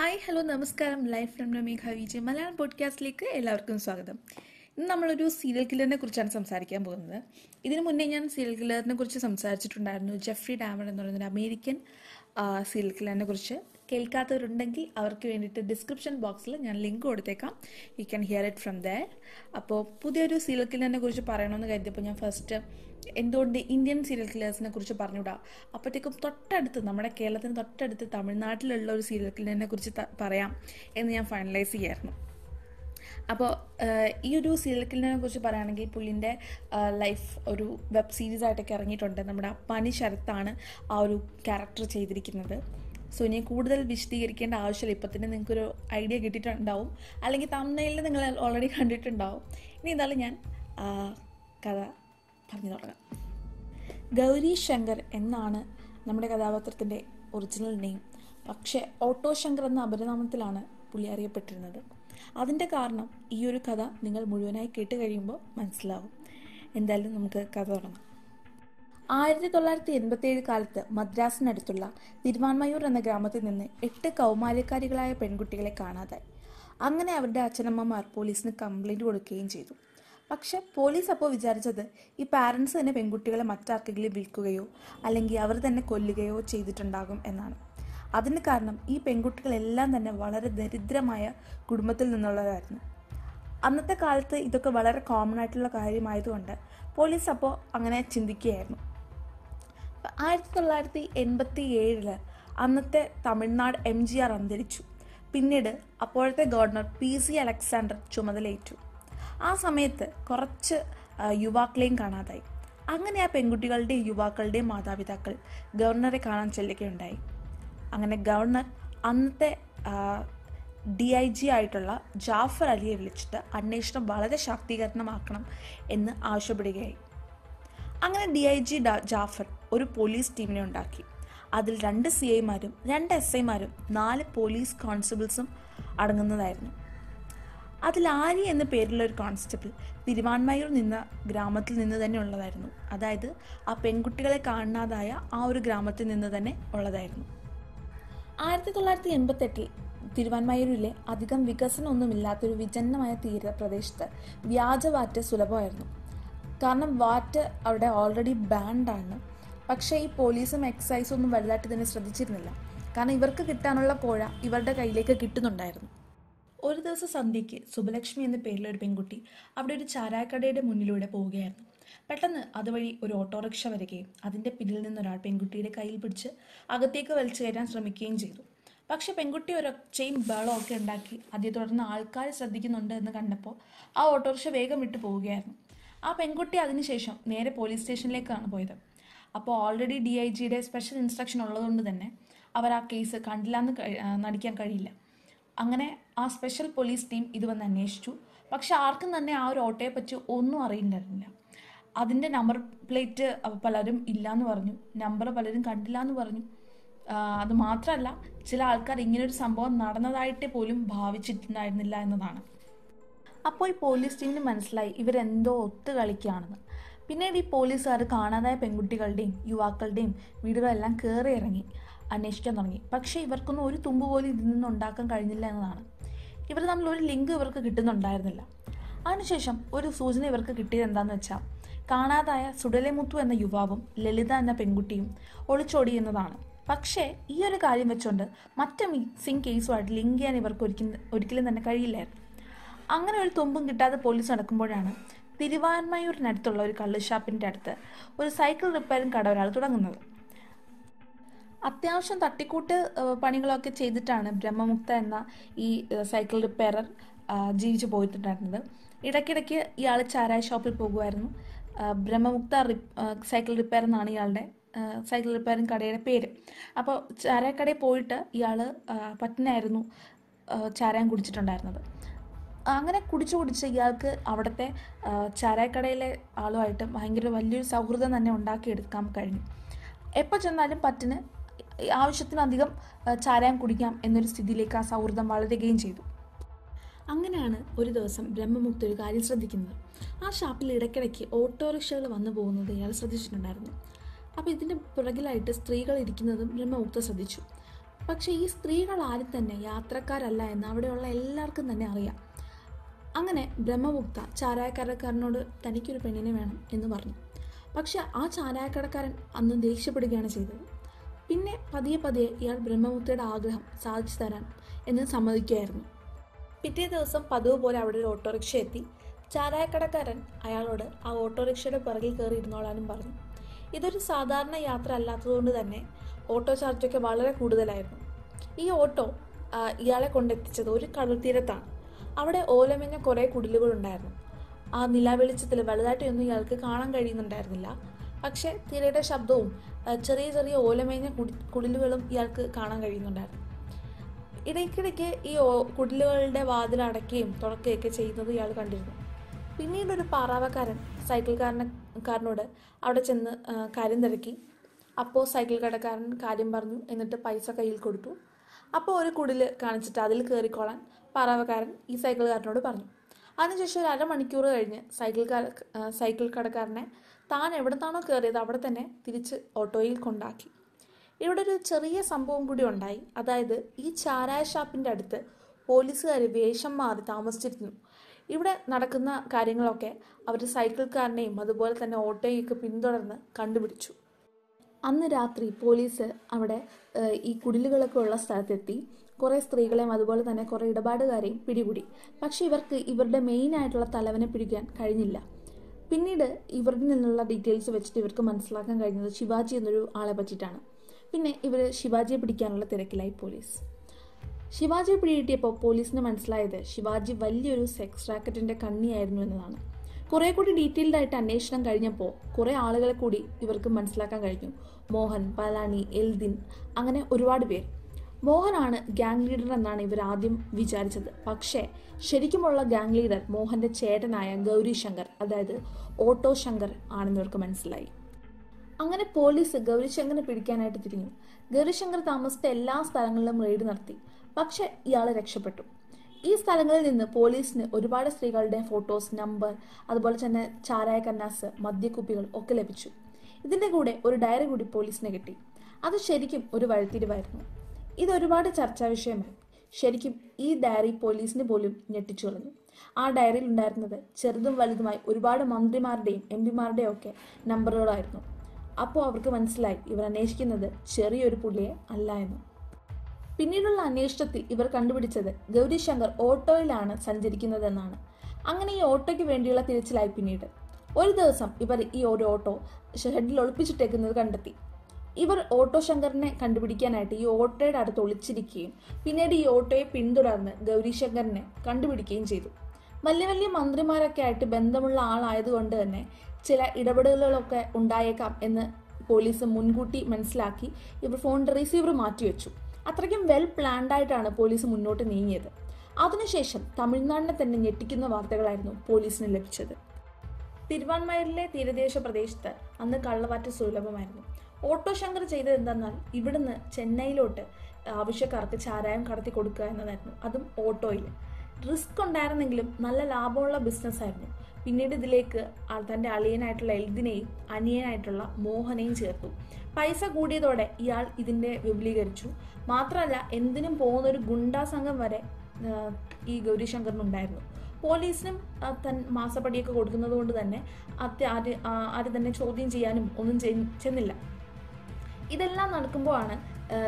Hi hello നമസ്കാരം. Life from രമേഘ വിജയ് മലയാളം പോഡ്കാസ്റ്റിലേക്ക് എല്ലാവർക്കും സ്വാഗതം. ഇന്ന് നമ്മളൊരു സീരിയൽ കില്ലറിനെ കുറിച്ചാണ് സംസാരിക്കാൻ പോകുന്നത്. ഇതിനു മുന്നേ ഞാൻ സീരിയൽ കില്ലറിനെ കുറിച്ച് സംസാരിച്ചിട്ടുണ്ടായിരുന്നു. ജെഫ്രി ഡാമൺ എന്ന് പറയുന്ന അമേരിക്കൻ സീരിയൽ കില്ലറിനെ കുറിച്ച്. കേൾക്കാത്തവരുണ്ടെങ്കിൽ അവർക്ക് വേണ്ടിയിട്ട് ഡിസ്ക്രിപ്ഷൻ ബോക്സിൽ ഞാൻ ലിങ്ക് കൊടുത്തേക്കാം. You can hear it from there അപ്പോൾ പുതിയൊരു സീരിയൽ കില്ലറിനെ കുറിച്ച് പറയണമെന്ന് കരുതിയപ്പോൾ ഞാൻ ഫസ്റ്റ് എന്തുകൊണ്ട് ഇന്ത്യൻ സീരിയൽ കില്ലേഴ്സിനെ കുറിച്ച് പറഞ്ഞുകൂടാ അപ്പോഴത്തേക്കും തൊട്ടടുത്ത് നമ്മുടെ കേരളത്തിന് തൊട്ടടുത്ത് തമിഴ്നാട്ടിലുള്ള ഒരു സീരിയൽ കില്ലറിനെ കുറിച്ച് പറയാം എന്ന് ഞാൻ ഫൈനലൈസ് ചെയ്യായിരുന്നു. അപ്പോൾ ഈ ഒരു സീരിയൽ കില്ലറിനെ കുറിച്ച് പറയുകയാണെങ്കിൽ പുള്ളിന്റെ ലൈഫ് ഒരു വെബ് സീരീസ് ആയിട്ടൊക്കെ ഇറങ്ങിയിട്ടുണ്ട്. നമ്മുടെ പനി ശരത്താണ് ആ ഒരു ക്യാരക്ടർ ചെയ്തിരിക്കുന്നത്. സോ ഇനി കൂടുതൽ വിശദീകരിക്കേണ്ട ആവശ്യമില്ല. ഇപ്പം തന്നെ നിങ്ങൾക്കൊരു ഐഡിയ കിട്ടിയിട്ടുണ്ടാവും. അല്ലെങ്കിൽ തമിഴിൽ നിങ്ങൾ ഓൾറെഡി കണ്ടിട്ടുണ്ടാവും. ഇനി എന്തായാലും ഞാൻ കഥ പറഞ്ഞു തുടങ്ങാം. ഗൗരി ശങ്കർ എന്നാണ് നമ്മുടെ കഥാപാത്രത്തിന്റെ ഒറിജിനൽ നെയിം പക്ഷേ ഓട്ടോ ശങ്കർ എന്ന അപരനാമത്തിലാണ് പുള്ളി അറിയപ്പെട്ടിരുന്നത്. അതിന്റെ കാരണം ഈ ഒരു കഥ നിങ്ങൾ മുഴുവനായി കേട്ട് കഴിയുമ്പോൾ മനസ്സിലാവും. എന്തായാലും നമുക്ക് കഥ തുടങ്ങാം. ആയിരത്തി തൊള്ളായിരത്തി എൺപത്തി ഏഴ് കാലത്ത് മദ്രാസിനടുത്തുള്ള തിരുവാൻമയൂർ എന്ന ഗ്രാമത്തിൽ നിന്ന് എട്ട് കൗമാരക്കാരികളായ പെൺകുട്ടികളെ കാണാതായി. അങ്ങനെ അവരുടെ അച്ഛനമ്മമാർ പോലീസിന് കംപ്ലൈന്റ് കൊടുക്കുകയും ചെയ്തു. പക്ഷെ പോലീസ് അപ്പോൾ വിചാരിച്ചത് ഈ പാരൻസ് തന്നെ പെൺകുട്ടികളെ മറ്റാർക്കെങ്കിലും വിൽക്കുകയോ അല്ലെങ്കിൽ അവർ തന്നെ കൊല്ലുകയോ ചെയ്തിട്ടുണ്ടാകും എന്നാണ്. അതിന് കാരണം ഈ പെൺകുട്ടികളെല്ലാം തന്നെ വളരെ ദരിദ്രമായ കുടുംബത്തിൽ നിന്നുള്ളവരായിരുന്നു. അന്നത്തെ കാലത്ത് ഇതൊക്കെ വളരെ കോമൺ ആയിട്ടുള്ള കാര്യമായതുകൊണ്ട് പോലീസ് അപ്പോൾ അങ്ങനെ ചിന്തിക്കുകയായിരുന്നു. ആയിരത്തി തൊള്ളായിരത്തി എൺപത്തി ഏഴിൽ അന്നത്തെ തമിഴ്നാട് എം ജി ആർ അന്തരിച്ചു. പിന്നീട് അപ്പോഴത്തെ ഗവർണർ പി സി അലക്സാണ്ടർ ചുമതലയേറ്റു. ആ സമയത്ത് കുറച്ച് യുവാക്കളെയും കാണാതായി. അങ്ങനെ ആ പെൺകുട്ടികളുടെയും യുവാക്കളുടെയും മാതാപിതാക്കൾ ഗവർണറെ കാണാൻ ചെല്ലുകയുണ്ടായി. അങ്ങനെ ഗവർണർ അന്നത്തെ ഡി ഐ ജി ആയിട്ടുള്ള ജാഫർ അലിയെ വിളിച്ചിട്ട് അന്വേഷണം വളരെ ശാക്തീകരണമാക്കണം എന്ന് ആവശ്യപ്പെടുകയായി. അങ്ങനെ ഡി ഐ ജി ജാഫർ ഒരു പോലീസ് ടീമിനെ ഉണ്ടാക്കി. അതിൽ രണ്ട് സി ഐമാരും രണ്ട് എസ് ഐമാരും നാല് പോലീസ് കോൺസ്റ്റബിൾസും അടങ്ങുന്നതായിരുന്നു. അതിൽ ആരി എന്ന പേരുള്ള ഒരു കോൺസ്റ്റബിൾ തിരുവാൻമയൂർ നിന്ന ഗ്രാമത്തിൽ നിന്ന് തന്നെ ഉള്ളതായിരുന്നു. അതായത് ആ പെൺകുട്ടികളെ കാണാതായ ആ ഒരു ഗ്രാമത്തിൽ നിന്ന് തന്നെ ഉള്ളതായിരുന്നു. ആയിരത്തി തൊള്ളായിരത്തി എൺപത്തെട്ടിൽ തിരുവാൻമയൂരിലെ അധികം വികസനമൊന്നുമില്ലാത്തൊരു വിജന്നമായ തീരപ്രദേശത്ത് വ്യാജവാറ്റ് സുലഭമായിരുന്നു. കാരണം വാറ്റ് അവിടെ ഓൾറെഡി ബാൻഡാണ് പക്ഷേ ഈ പോലീസും എക്സൈസും ഒന്നും വലുതായിട്ട് ഇതിനെ ശ്രദ്ധിച്ചിരുന്നില്ല. കാരണം ഇവർക്ക് കിട്ടാനുള്ള കോഴ ഇവരുടെ കയ്യിലേക്ക് കിട്ടുന്നുണ്ടായിരുന്നു. ഒരു ദിവസം സന്ധ്യയ്ക്ക് സുബലക്ഷ്മി എന്ന പേരിലുള്ള ഒരു പെൺകുട്ടി അവിടെ ഒരു ചാരായക്കടയുടെ മുന്നിലൂടെ പോവുകയായിരുന്നു. പെട്ടെന്ന് അതുവഴി ഒരു ഓട്ടോറിക്ഷ വരികയും അതിന്റെ പിന്നിൽ നിന്നൊരാൾ പെൺകുട്ടിയുടെ കയ്യിൽ പിടിച്ച് അകത്തേക്ക് വലിച്ചു കയറ്റാൻ ശ്രമിക്കുകയും ചെയ്തു. പക്ഷേ പെൺകുട്ടി ഒരു ചെയിൻ ബേളമൊക്കെ ഉണ്ടാക്കി അതേ തുടർന്ന് ആൾക്കാർ ശ്രദ്ധിക്കുന്നുണ്ട് എന്ന് കണ്ടപ്പോൾ ആ ഓട്ടോറിക്ഷ വേഗം വിട്ടു പോവുകയായിരുന്നു. ആ പെൺകുട്ടി അതിനുശേഷം നേരെ പോലീസ് സ്റ്റേഷനിലേക്കാണ് പോയത്. അപ്പോൾ ഓൾറെഡി ഡി ഐ ജിയുടെ സ്പെഷ്യൽ ഇൻസ്ട്രക്ഷൻ ഉള്ളതുകൊണ്ട് തന്നെ അവർ ആ കേസ് കണ്ടില്ലാന്ന് നടിക്കാൻ കഴിയില്ല. അങ്ങനെ ആ സ്പെഷ്യൽ പോലീസ് ടീം ഇത് വന്ന് അന്വേഷിച്ചു. പക്ഷെ ആർക്കും തന്നെ ആ ഒരു ഓട്ടോയെ പറ്റി ഒന്നും അറിയില്ലായിരുന്നില്ല അതിന്റെ നമ്പർ പ്ലേറ്റ് പലരും ഇല്ലാന്ന് പറഞ്ഞു. നമ്പർ പലരും കണ്ടില്ല എന്ന് പറഞ്ഞു അത് മാത്രമല്ല ചില ആൾക്കാർ ഇങ്ങനൊരു സംഭവം നടന്നതായിട്ട് പോലും ഭാവിച്ചിട്ടുണ്ടായിരുന്നില്ല എന്നതാണ്. അപ്പോൾ ഈ പോലീസ് ടീമിന് മനസ്സിലായി ഇവരെന്തോ ഒത്തു കളിക്കുകയാണെന്ന്. പിന്നീട് ഈ പോലീസുകാർ കാണാതായ പെൺകുട്ടികളുടെയും യുവാക്കളുടെയും വീടുകളെല്ലാം കയറി ഇറങ്ങി അന്വേഷിക്കാൻ തുടങ്ങി. പക്ഷേ ഇവർക്കൊന്നും ഒരു തുമ്പ് പോലും ഇതിൽ നിന്ന് ഉണ്ടാക്കാൻ കഴിഞ്ഞില്ല എന്നതാണ്. ഇവർ തമ്മിൽ ഒരു ലിങ്ക് ഇവർക്ക് കിട്ടുന്നുണ്ടായിരുന്നില്ല. അതിനുശേഷം ഒരു സൂചന ഇവർക്ക് കിട്ടിയത് എന്താണെന്ന് വെച്ചാൽ കാണാതായ സുഡലമുത്തു എന്ന യുവാവും ലളിത എന്ന പെൺകുട്ടിയും ഒളിച്ചോടി എന്നതാണ്. പക്ഷേ ഈ ഒരു കാര്യം വെച്ചുകൊണ്ട് മറ്റ് മിക്സിംഗ് കേസുമായിട്ട് ലിങ്ക് ചെയ്യാൻ ഇവർക്ക് ഒരിക്കലും ഒരിക്കലും തന്നെ കഴിയില്ലായിരുന്നു. അങ്ങനെ ഒരു തുമ്പും കിട്ടാതെ പോലീസ് നടക്കുമ്പോഴാണ് തിരുവാൻമയൂരിനടുത്തുള്ള ഒരു കള്ളുഷാപ്പിന്റെ അടുത്ത് ഒരു സൈക്കിൾ റിപ്പയറിംഗ് കട ഒരാൾ തുടങ്ങുന്നത്. അത്യാവശ്യം തട്ടിക്കൂട്ട് പണികളൊക്കെ ചെയ്തിട്ടാണ് ബ്രഹ്മമുക്ത എന്ന ഈ സൈക്കിൾ റിപ്പയറർ ജീവിച്ചു പോയിട്ടുണ്ടായിരുന്നത്. ഇടയ്ക്കിടയ്ക്ക് ഇയാൾ ചാരായ ഷോപ്പിൽ പോകുമായിരുന്നു. ബ്രഹ്മമുക്ത സൈക്കിൾ റിപ്പയർ എന്നാണ് ഇയാളുടെ സൈക്കിൾ റിപ്പയറിംഗ് കടയുടെ പേര്. അപ്പോൾ ചാരായക്കടയിൽ പോയിട്ട് ഇയാൾ പറ്റിനായിരുന്നു ആഹ്, ചാരായം കുടിച്ചിട്ടുണ്ടായിരുന്നത്. അങ്ങനെ കുടിച്ചു കുടിച്ച് ഇയാൾക്ക് അവിടുത്തെ ചാരായക്കടയിലെ ആളുമായിട്ട് ഭയങ്കര വലിയൊരു സൗഹൃദം തന്നെ ഉണ്ടാക്കിയെടുക്കാൻ കഴിഞ്ഞു. എപ്പോൾ ചെന്നാലും പറ്റിന് ആവശ്യത്തിനധികം ചാരായം കുടിക്കാം എന്നൊരു സ്ഥിതിയിലേക്ക് ആ സൗഹൃദം വളരുകയും ചെയ്തു. അങ്ങനെയാണ് ഒരു ദിവസം ബ്രഹ്മമുക്ത ഒരു കാര്യം ശ്രദ്ധിക്കുന്നത്. ആ ഷാപ്പിൽ ഇടയ്ക്കിടയ്ക്ക് ഓട്ടോറിക്ഷകൾ വന്നു പോകുന്നത് ഇയാൾ ശ്രദ്ധിച്ചിട്ടുണ്ടായിരുന്നു. അപ്പോൾ ഇതിന്റെ പുറകിലായിട്ട് സ്ത്രീകൾ ഇരിക്കുന്നതും ബ്രഹ്മമുക്ത ശ്രദ്ധിച്ചു. പക്ഷേ ഈ സ്ത്രീകൾ ആരും തന്നെ യാത്രക്കാരല്ല എന്ന് അവിടെയുള്ള എല്ലാവർക്കും തന്നെ അറിയാം. അങ്ങനെ ബ്രഹ്മഗുപ്ത ചാരായക്കടക്കാരനോട് തനിക്കൊരു പെണ്ണിനെ വേണം എന്ന് പറഞ്ഞു. പക്ഷെ ആ ചാരായക്കടക്കാരൻ അന്ന് ദേഷ്യപ്പെടുകയാണ് ചെയ്തത്. പിന്നെ പതിയെ പതിയെ ഇയാൾ ബ്രഹ്മഗുപ്തയുടെ ആഗ്രഹം സാധിച്ചു തരാൻ എന്ന് സമ്മതിക്കുകയായിരുന്നു. പിറ്റേ ദിവസം പതിവ് പോലെ അവിടെ ഒരു ഓട്ടോറിക്ഷ എത്തി. ചാരായക്കടക്കാരൻ അയാളോട് ആ ഓട്ടോറിക്ഷയുടെ പിറകിൽ കയറി ഇരുന്നോളാനും പറഞ്ഞു. ഇതൊരു സാധാരണ യാത്ര അല്ലാത്തതുകൊണ്ട് തന്നെ ഓട്ടോ ചാർജൊക്കെ വളരെ കൂടുതലായിരുന്നു. ഈ ഓട്ടോ ഇയാളെ കൊണ്ടെത്തിച്ചത് ഒരു കടൽ തീരത്താണ് അവിടെ ഓലമെഞ്ഞ കുറേ കുടിലുകളുണ്ടായിരുന്നു. ആ നിലാവെളിച്ചത്തിൽ വലുതായിട്ടൊന്നും ഇയാൾക്ക് കാണാൻ കഴിയുന്നുണ്ടായിരുന്നില്ല. പക്ഷേ തിരയുടെ ശബ്ദവും ചെറിയ ചെറിയ ഓലമേഞ്ഞ കുടി കുടിലുകളും ഇയാൾക്ക് കാണാൻ കഴിയുന്നുണ്ടായിരുന്നു. ഇടയ്ക്കിടയ്ക്ക് ഈ കുടിലുകളുടെ വാതിൽ അടയ്ക്കുകയും തുറക്കുകയൊക്കെ ചെയ്യുന്നത് ഇയാൾ കണ്ടിരുന്നു. പിന്നീട് ഒരു പാറാവക്കാരൻ സൈക്കിൾക്കാരനെ കാരനോട് അവിടെ ചെന്ന് കാര്യം തിരക്കി. അപ്പോൾ സൈക്കിൾ കടക്കാരൻ കാര്യം പറഞ്ഞു എന്നിട്ട് പൈസ കയ്യിൽ കൊടുത്തു. അപ്പോൾ ഒരു കുടിൽ കാണിച്ചിട്ട് അതിൽ കയറിക്കോളാൻ പാറാവക്കാരൻ ഈ സൈക്കിൾകാരനോട് പറഞ്ഞു. അതിനുശേഷം ഒരു അരമണിക്കൂർ കഴിഞ്ഞ് സൈക്കിൾ സൈക്കിൾ കടക്കാരനെ താൻ എവിടെ നിന്നാണോ കയറിയത് അവിടെ തന്നെ തിരിച്ച് ഓട്ടോയിൽ കൊണ്ടാക്കി. ഇവിടെ ഒരു ചെറിയ സംഭവം കൂടി ഉണ്ടായി. അതായത് ഈ ചാരായ ഷാപ്പിന്റെ അടുത്ത് പോലീസുകാർ വേഷം മാറി താമസിച്ചിരുന്നു. ഇവിടെ നടക്കുന്ന കാര്യങ്ങളൊക്കെ അവർ സൈക്കിൾക്കാരനെയും അതുപോലെ തന്നെ ഓട്ടോയൊക്കെ പിന്തുടർന്ന് കണ്ടുപിടിച്ചു. അന്ന് രാത്രി പോലീസ് അവിടെ ഈ കുടിലുകളൊക്കെ ഉള്ള സ്ഥലത്തെത്തി. കുറേ സ്ത്രീകളെയും അതുപോലെ തന്നെ കുറേ ഇടപാടുകാരെയും പിടികൂടി. പക്ഷെ ഇവർക്ക് ഇവരുടെ മെയിൻ ആയിട്ടുള്ള തലവനെ പിടിക്കാൻ കഴിഞ്ഞില്ല. പിന്നീട് ഇവരിൽ നിന്നുള്ള ഡീറ്റെയിൽസ് വെച്ചിട്ട് ഇവർക്ക് മനസ്സിലാക്കാൻ കഴിഞ്ഞത് ശിവാജി എന്നൊരു ആളെ പറ്റിയിട്ടാണ്. പിന്നെ ഇവർ ശിവാജിയെ പിടിക്കാനുള്ള തിരക്കിലായി പോലീസ്. ശിവാജിയെ പിടികിട്ടിയപ്പോൾ പോലീസിന് മനസ്സിലായത് ശിവാജി വലിയൊരു സെക്സ് റാക്കറ്റിന്റെ കണ്ണിയായിരുന്നു എന്നതാണ്. കുറെ കൂടി ഡീറ്റെയിൽഡ് ആയിട്ട് അന്വേഷണം കഴിഞ്ഞപ്പോൾ കുറേ ആളുകളെ കൂടി ഇവർക്ക് മനസ്സിലാക്കാൻ കഴിഞ്ഞു. മോഹൻ പലാനി എൽദിൻ അങ്ങനെ ഒരുപാട് പേർ. മോഹനാണ് ഗ്യാങ് ലീഡർ എന്നാണ് ഇവർ ആദ്യം വിചാരിച്ചത്. പക്ഷേ ശരിക്കുമുള്ള ഗ്യാങ് ലീഡർ മോഹന്റെ ചേട്ടനായ ഗൗരി ശങ്കർ അതായത് ഓട്ടോ ശങ്കർ ആണെന്ന് ഇവർക്ക് മനസ്സിലായി. അങ്ങനെ പോലീസ് ഗൗരിശങ്കറിനെ പിടിക്കാനായിട്ട് തിരിഞ്ഞു. ഗൗരിശങ്കർ താമസിച്ച എല്ലാ സ്ഥലങ്ങളിലും റെയ്ഡ് നടത്തി. പക്ഷെ ഇയാളെ രക്ഷപ്പെട്ടു. ഈ സ്ഥലങ്ങളിൽ നിന്ന് പോലീസിന് ഒരുപാട് സ്ത്രീകളുടെ ഫോട്ടോസ് നമ്പർ അതുപോലെ തന്നെ ചാരായ കന്നാസ് മദ്യക്കുപ്പികൾ ഒക്കെ ലഭിച്ചു. ഇതിന്റെ കൂടെ ഒരു ഡയറി കൂടി പോലീസിന് കിട്ടി. അത് ശരിക്കും ഒരു വഴിത്തിരിവായിരുന്നു. ഇത് ഒരുപാട് ചർച്ചാ വിഷയമായി. ശരിക്കും ഈ ഡയറി പോലീസിന് പോലും ഞെട്ടിച്ചു കളഞ്ഞു. ആ ഡയറിയിൽ ഉണ്ടായിരുന്നത് ചെറുതും വലുതുമായി ഒരുപാട് മന്ത്രിമാരുടെയും എം പിമാരുടെയും ഒക്കെ നമ്പറുകളായിരുന്നു. അപ്പോൾ അവർക്ക് മനസ്സിലായി ഇവർ അന്വേഷിക്കുന്നത് ചെറിയൊരു പുള്ളിയെ അല്ല എന്ന്. പിന്നീടുള്ള അന്വേഷണത്തിൽ ഇവർ കണ്ടുപിടിച്ചത് ഗൗരിശങ്കർ ഓട്ടോയിലാണ് സഞ്ചരിക്കുന്നതെന്നാണ്. അങ്ങനെ ഈ ഓട്ടോയ്ക്ക് വേണ്ടിയുള്ള തിരച്ചിലായി പിന്നീട്. ഒരു ദിവസം ഇവർ ഈ ഒരു ഓട്ടോ ഷെഡിൽ ഒളിപ്പിച്ചിട്ടേക്കുന്നത് കണ്ടെത്തി. ഇവർ ഓട്ടോ ശങ്കറിനെ കണ്ടുപിടിക്കാനായിട്ട് ഈ ഓട്ടോയുടെ അടുത്ത് ഒളിച്ചിരിക്കുകയും പിന്നീട് ഈ ഓട്ടോയെ പിന്തുടർന്ന് ഗൗരീശങ്കറിനെ കണ്ടുപിടിക്കുകയും ചെയ്തു. വലിയ വലിയ മന്ത്രിമാരൊക്കെ ആയിട്ട് ബന്ധമുള്ള ആളായതുകൊണ്ട് തന്നെ ചില ഇടപെടലുകളൊക്കെ ഉണ്ടായേക്കാം എന്ന് പോലീസ് മുൻകൂട്ടി മനസ്സിലാക്കി ഇവർ ഫോൺ റിസീവർ മാറ്റിവെച്ചു. അത്രയ്ക്കും വെൽ പ്ലാൻഡ് ആയിട്ടാണ് പോലീസ് മുന്നോട്ട് നീങ്ങിയത്. അതിനുശേഷം തമിഴ്നാടിനെ തന്നെ ഞെട്ടിക്കുന്ന വാർത്തകളായിരുന്നു പോലീസിന് ലഭിച്ചത്. തിരുവാൻമയൂരിലെ തീരദേശ പ്രദേശത്ത് അന്ന് കള്ളവാറ്റ് സുലഭമായിരുന്നു. ഓട്ടോ ശങ്കർ ചെയ്തത് എന്തെന്നാൽ ഇവിടുന്ന് ചെന്നൈയിലോട്ട് ആവശ്യക്കാർക്ക് ചാരായം കടത്തി കൊടുക്കുക എന്നതായിരുന്നു. അതും ഓട്ടോയിൽ. റിസ്ക് ഉണ്ടായിരുന്നെങ്കിലും നല്ല ലാഭമുള്ള ബിസിനസ് ആയിരുന്നു. പിന്നീട് ഇതിലേക്ക് തന്റെ അളിയനായിട്ടുള്ള എൽദിനെയും അനിയനായിട്ടുള്ള മോഹനെയും ചേർത്തു. പൈസ കൂടിയതോടെ ഇയാൾ ഇതിന്റെ വിപുലീകരിച്ചു. മാത്രമല്ല എന്തിനും പോകുന്നൊരു ഗുണ്ടാ സംഘം വരെ ഈ ഗൗരിശങ്കറിനുണ്ടായിരുന്നു. പോലീസിനും തൻ മാസപ്പടിയൊക്കെ കൊടുക്കുന്നത് കൊണ്ട് തന്നെ അത്യ ആര് ആര് തന്നെ ചോദ്യം ചെയ്യാനും ഒന്നും ചെന്നില്ല. ഇതെല്ലാം നടക്കുമ്പോഴാണ്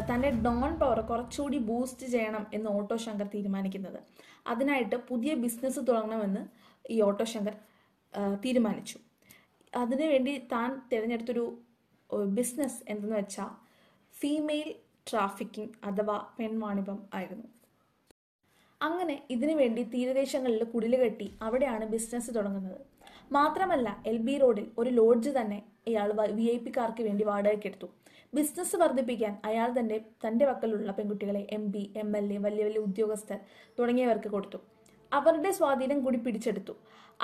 തന്റെ ഡോൺ പവർ കുറച്ചുകൂടി ബൂസ്റ്റ് ചെയ്യണം എന്ന് ഓട്ടോ ശങ്കർ തീരുമാനിക്കുന്നത്. അതിനായിട്ട് പുതിയ ബിസിനസ് തുടങ്ങണമെന്ന് ഈ ഓട്ടോ ശങ്കർ തീരുമാനിച്ചു. അതിനുവേണ്ടി താൻ തിരഞ്ഞെടുത്തൊരു ബിസിനസ് എന്തെന്ന് വെച്ചാൽ ഫീമെയിൽ ട്രാഫിക്കിംഗ് അഥവാ പെൺവാണിഭം ആയിരുന്നു. അങ്ങനെ ഇതിനു വേണ്ടി തീരദേശങ്ങളിൽ കുടിൽ കെട്ടി അവിടെയാണ് ബിസിനസ് തുടങ്ങുന്നത്. മാത്രമല്ല എൽ ബി റോഡിൽ ഒരു ലോഡ്ജ് തന്നെ ഇയാൾ വി ഐ പിക്കാർക്ക് വേണ്ടി വാടകയ്ക്കെടുത്തു. ബിസിനസ് വർദ്ധിപ്പിക്കാൻ അയാൾ തന്നെ തന്റെ പക്കലുള്ള പെൺകുട്ടികളെ M P M L A വലിയ വലിയ ഉദ്യോഗസ്ഥർ തുടങ്ങിയവർക്ക് കൊടുത്തു. അവരുടെ സ്വാധീനം കൂടി പിടിച്ചെടുത്തു.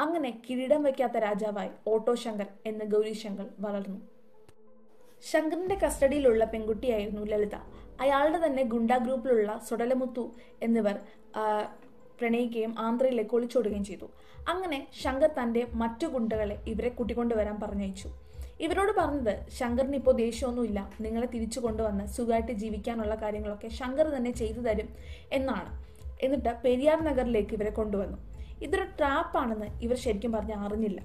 അങ്ങനെ കിരീടം വയ്ക്കാത്ത രാജാവായി ഓട്ടോ ശങ്കർ എന്ന ഗൗരീശങ്കർ വളർന്നു. ശങ്കറിന്റെ കസ്റ്റഡിയിലുള്ള പെൺകുട്ടിയായിരുന്നു ലളിത. അയാളുടെ തന്നെ ഗുണ്ടാ ഗ്രൂപ്പിലുള്ള സുടലമുത്തു എന്നിവർ പ്രണയിക്കുകയും ആന്ധ്രയിലേക്ക് ഒളിച്ചോടുകയും ചെയ്തു. അങ്ങനെ ശങ്കർ തന്റെ മറ്റു ഗുണ്ടകളെ ഇവരെ കൂട്ടിക്കൊണ്ടുവരാൻ പറഞ്ഞയച്ചു. ഇവരോട് പറഞ്ഞത് ശങ്കറിന് ഇപ്പോൾ ദേഷ്യമൊന്നുമില്ല. നിങ്ങളെ തിരിച്ചു കൊണ്ടുവന്ന് സുഖമായിട്ട് ജീവിക്കാനുള്ള കാര്യങ്ങളൊക്കെ ശങ്കർ തന്നെ ചെയ്തു തരും എന്നാണ്. എന്നിട്ട് പെരിയാർ നഗറിലേക്ക് ഇവരെ കൊണ്ടുവന്നു. ഇതൊരു ട്രാപ്പാണെന്ന് ഇവർ ശരിക്കും പറഞ്ഞ് അറിഞ്ഞില്ല.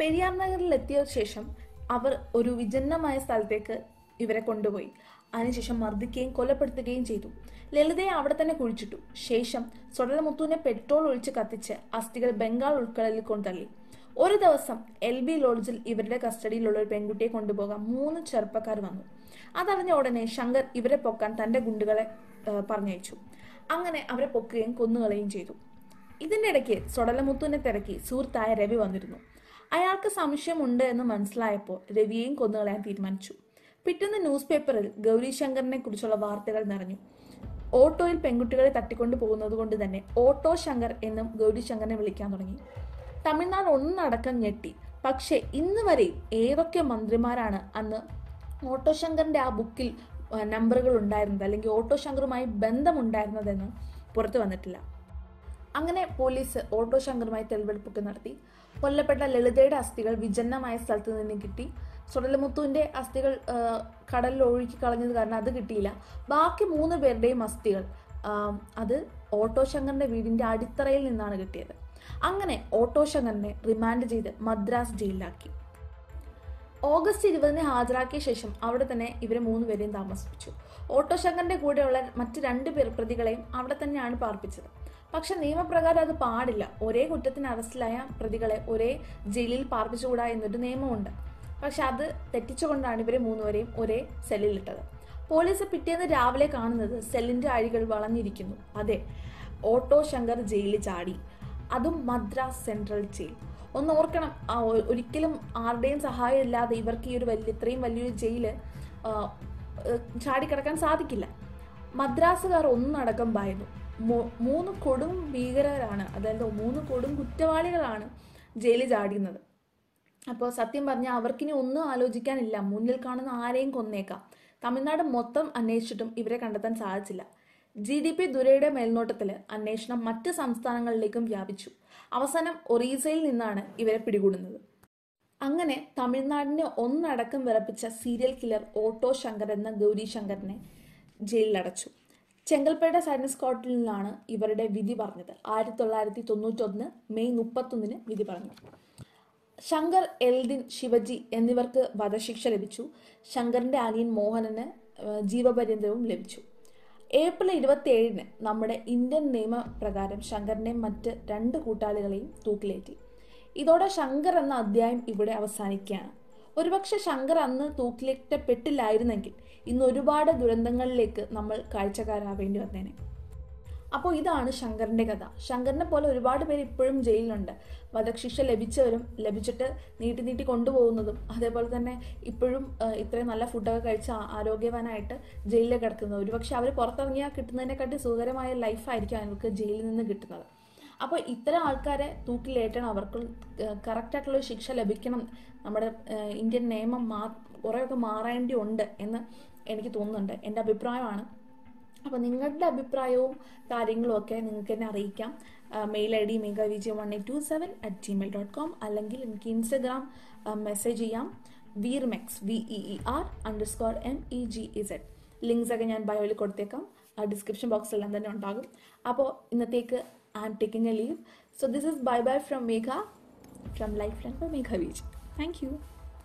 പെരിയാർ നഗറിൽ എത്തിയ ശേഷം അവർ ഒരു വിജന്നമായ സ്ഥലത്തേക്ക് ഇവരെ കൊണ്ടുപോയി. അതിനുശേഷം മർദ്ദിക്കുകയും കൊലപ്പെടുത്തുകയും ചെയ്തു. ലളിതയെ അവിടെ തന്നെ കുഴിച്ചിട്ടു. ശേഷം സ്വടലമുത്തുവിനെ പെട്രോൾ ഒഴിച്ച് കത്തിച്ച് അസ്ഥികൾ ബംഗാൾ ഉൾക്കടലിൽ കൊണ്ടുതള്ളി. ഒരു ദിവസം എൽ ബി ലോഡ്ജിൽ ഇവരുടെ കസ്റ്റഡിയിലുള്ള ഒരു പെൺകുട്ടിയെ കൊണ്ടുപോകാൻ മൂന്ന് ചെറുപ്പക്കാർ വന്നു. അതറിഞ്ഞ ഉടനെ ശങ്കർ ഇവരെ പൊക്കാൻ തന്റെ ഗുണ്ടുകളെ പറഞ്ഞയച്ചു. അങ്ങനെ അവരെ പൊക്കുകയും കൊന്നുകളയും ചെയ്തു. ഇതിന്റെ ഇടയ്ക്ക് സൊടലമുത്തുവിനെ തിരക്കി സുഹൃത്തായ രവി വന്നിരുന്നു. അയാൾക്ക് സംശയമുണ്ട് എന്ന് മനസ്സിലായപ്പോൾ രവിയെയും കൊന്നുകളയാൻ തീരുമാനിച്ചു. പിറ്റേന്ന് ന്യൂസ് പേപ്പറിൽ ഗൗരീശങ്കറിനെ കുറിച്ചുള്ള വാർത്തകൾ നിറഞ്ഞു. ഓട്ടോയിൽ പെൺകുട്ടികളെ തട്ടിക്കൊണ്ടു പോകുന്നത് കൊണ്ട് തന്നെ ഓട്ടോ ശങ്കർ എന്നും ഗൗരിശങ്കറിനെ വിളിക്കാൻ തുടങ്ങി. തമിഴ്നാട് ഒന്നടക്കം ഞെട്ടി. പക്ഷേ ഇന്ന് വരെയും ഏതൊക്കെ മന്ത്രിമാരാണ് അന്ന് ഓട്ടോ ശങ്കറിന്റെ ആ ബുക്കിൽ നമ്പറുകൾ ഉണ്ടായിരുന്നത് അല്ലെങ്കിൽ ഓട്ടോ ശങ്കറുമായി ബന്ധമുണ്ടായിരുന്നതെന്ന് പുറത്തു വന്നിട്ടില്ല. അങ്ങനെ പോലീസ് ഓട്ടോ ശങ്കറുമായി തെളിവെടുപ്പൊക്കെ നടത്തി. കൊല്ലപ്പെട്ട ലളിതയുടെ അസ്ഥികൾ വിജന്നമായ സ്ഥലത്ത് നിന്ന് കിട്ടി. സുടലമുത്തുവിന്റെ അസ്ഥികൾ കടലിൽ ഒഴുക്കി കളഞ്ഞത് കാരണം അത് കിട്ടിയില്ല. ബാക്കി മൂന്ന് പേരുടെയും അസ്ഥികൾ അത് ഓട്ടോ ശങ്കറിന്റെ വീടിന്റെ അടിത്തറയിൽ നിന്നാണ് കിട്ടിയത്. അങ്ങനെ ഓട്ടോ ശങ്കറിനെ റിമാൻഡ് ചെയ്ത് മദ്രാസ് ജയിലിലാക്കി. ഓഗസ്റ്റ് ഇരുപതിന് ഹാജരാക്കിയ ശേഷം അവിടെ തന്നെ ഇവരെ മൂന്നുപേരെയും താമസിപ്പിച്ചു. ഓട്ടോ ശങ്കറിന്റെ കൂടെയുള്ള മറ്റ് രണ്ട് പേർ പ്രതികളെയും അവിടെ തന്നെയാണ് പാർപ്പിച്ചത്. പക്ഷെ നിയമപ്രകാരം അത് പാടില്ല. ഒരേ കുറ്റത്തിന് അറസ്റ്റിലായ പ്രതികളെ ഒരേ ജയിലിൽ പാർപ്പിച്ചുകൂടാ എന്നൊരു നിയമമുണ്ട്. പക്ഷെ അത് തെറ്റിച്ചുകൊണ്ടാണ് ഇവരെ മൂന്നുപേരെയും ഒരേ സെല്ലിലിട്ടത്. പോലീസ് പിറ്റേന്ന് രാവിലെ കാണുന്നത് സെല്ലിന്റെ അഴികൾ വളഞ്ഞിരിക്കുന്നു. അതെ ഓട്ടോ ശങ്കർ ജയിലിൽ ചാടി. അതും മദ്രാസ് സെൻട്രൽ ജയിൽ. ഒന്ന് ഓർക്കണം ഒരിക്കലും ആരുടെയും സഹായം ഇല്ലാതെ ഇവർക്ക് ഈ ഒരു വലിയ ഇത്രയും വലിയൊരു ജയിൽ ചാടിക്കിടക്കാൻ സാധിക്കില്ല. മദ്രാസുകാർ ഒന്നടക്കം ഭയന്നു. മൂന്ന് കൊടും ഭീകരരാണ് അതായത് മൂന്ന് കൊടും കുറ്റവാളികളാണ് ജയിലിൽ ചാടിയുന്നത് അപ്പോൾ സത്യം പറഞ്ഞാൽ അവർക്കിനി ഒന്നും ആലോചിക്കാനില്ല. മുന്നിൽ കാണുന്ന ആരെയും കൊന്നേക്കാം. തമിഴ്നാട് മൊത്തം അന്വേഷിച്ചിട്ടും ഇവരെ കണ്ടെത്താൻ സാധിച്ചില്ല. ജി ഡി പി ദുരയുടെ മേൽനോട്ടത്തിൽ അന്വേഷണം മറ്റ് സംസ്ഥാനങ്ങളിലേക്കും വ്യാപിച്ചു. അവസാനം ഒറീസയിൽ നിന്നാണ് ഇവരെ പിടികൂടുന്നത്. അങ്ങനെ തമിഴ്നാടിനെ ഒന്നടക്കം വിറപ്പിച്ച സീരിയൽ കില്ലർ ഓട്ടോ ശങ്കർ എന്ന ഗൗരി ശങ്കറിനെ ജയിലിലടച്ചു. ചെങ്കൽപ്പേട്ട സൈനസ് സ്കോട്ടിൽ നിന്നാണ് ഇവരുടെ വിധി പറഞ്ഞത്. ആയിരത്തി തൊള്ളായിരത്തി തൊണ്ണൂറ്റൊന്ന് മെയ് മുപ്പത്തൊന്നിന് വിധി പറഞ്ഞു. ശങ്കർ എൽദിൻ ശിവജി എന്നിവർക്ക് വധശിക്ഷ ലഭിച്ചു. ശങ്കറിന്റെ അനിയൻ മോഹനന് ജീവപര്യന്തവും ലഭിച്ചു. ഏപ്രിൽ ഇരുപത്തി ഏഴിന് നമ്മുടെ ഇന്ത്യൻ നിയമപ്രകാരം ശങ്കറിനെയും മറ്റ് രണ്ട് കൂട്ടാളികളെയും തൂക്കിലേറ്റി. ഇതോടെ ശങ്കർ എന്ന അധ്യായം ഇവിടെ അവസാനിക്കുകയാണ്. ഒരുപക്ഷെ ശങ്കർ അന്ന് തൂക്കിലേറ്റപ്പെട്ടില്ലായിരുന്നെങ്കിൽ ഇന്ന് ഒരുപാട് ദുരന്തങ്ങളിലേക്ക് നമ്മൾ കാഴ്ചക്കാരാവേണ്ടി വന്നേനെ. അപ്പോൾ ഇതാണ് ശങ്കറിന്റെ കഥ. ശങ്കറിനെ പോലെ ഒരുപാട് പേര് ഇപ്പോഴും ജയിലിലുണ്ട്. വധശിക്ഷ ലഭിച്ചവരും ലഭിച്ചിട്ട് നീട്ടി നീട്ടി കൊണ്ടുപോകുന്നതും അതേപോലെ തന്നെ ഇപ്പോഴും ഇത്രയും നല്ല ഫുഡൊക്കെ കഴിച്ച് ആരോഗ്യവാനായിട്ട് ജയിലിൽ കിടക്കുന്നത്. ഒരുപക്ഷെ അവർ പുറത്തിറങ്ങിയാൽ കിട്ടുന്നതിനെക്കാട്ടി സുഖകരമായ ലൈഫായിരിക്കും അവർക്ക് ജയിലിൽ നിന്ന് കിട്ടുന്നത്. അപ്പോൾ ഇത്തരം ആൾക്കാരെ തൂക്കിലേറ്റണം അവർക്ക് കറക്റ്റായിട്ടുള്ള ശിക്ഷ ലഭിക്കണം. നമ്മുടെ ഇന്ത്യൻ നിയമം മാ കുറേയൊക്കെ മാറേണ്ടി ഉണ്ട് എന്ന് എനിക്ക് തോന്നുന്നുണ്ട്. എന്റെ അഭിപ്രായമാണ് അപ്പോൾ നിങ്ങളുടെ അഭിപ്രായവും കാര്യങ്ങളും ഒക്കെ നിങ്ങൾക്ക് എന്നെ അറിയിക്കാം. Mail I D Megha Vijaya one eight two seven at Gmail dot com അല്ലെങ്കിൽ എനിക്ക് ഇൻസ്റ്റഗ്രാം മെസ്സേജ് ചെയ്യാം. വീർമെക്സ് V E E R underscore M E G Z links ഒക്കെ ഞാൻ ബയോയിൽ കൊടുത്തേക്കാം. ആ ഡിസ്ക്രിപ്ഷൻ ബോക്സിലെല്ലാം തന്നെ ഉണ്ടാകും. അപ്പോൾ ഇന്നത്തേക്ക് I am taking a leave so this is bye bye from Megha from life line for Megha Vij thank U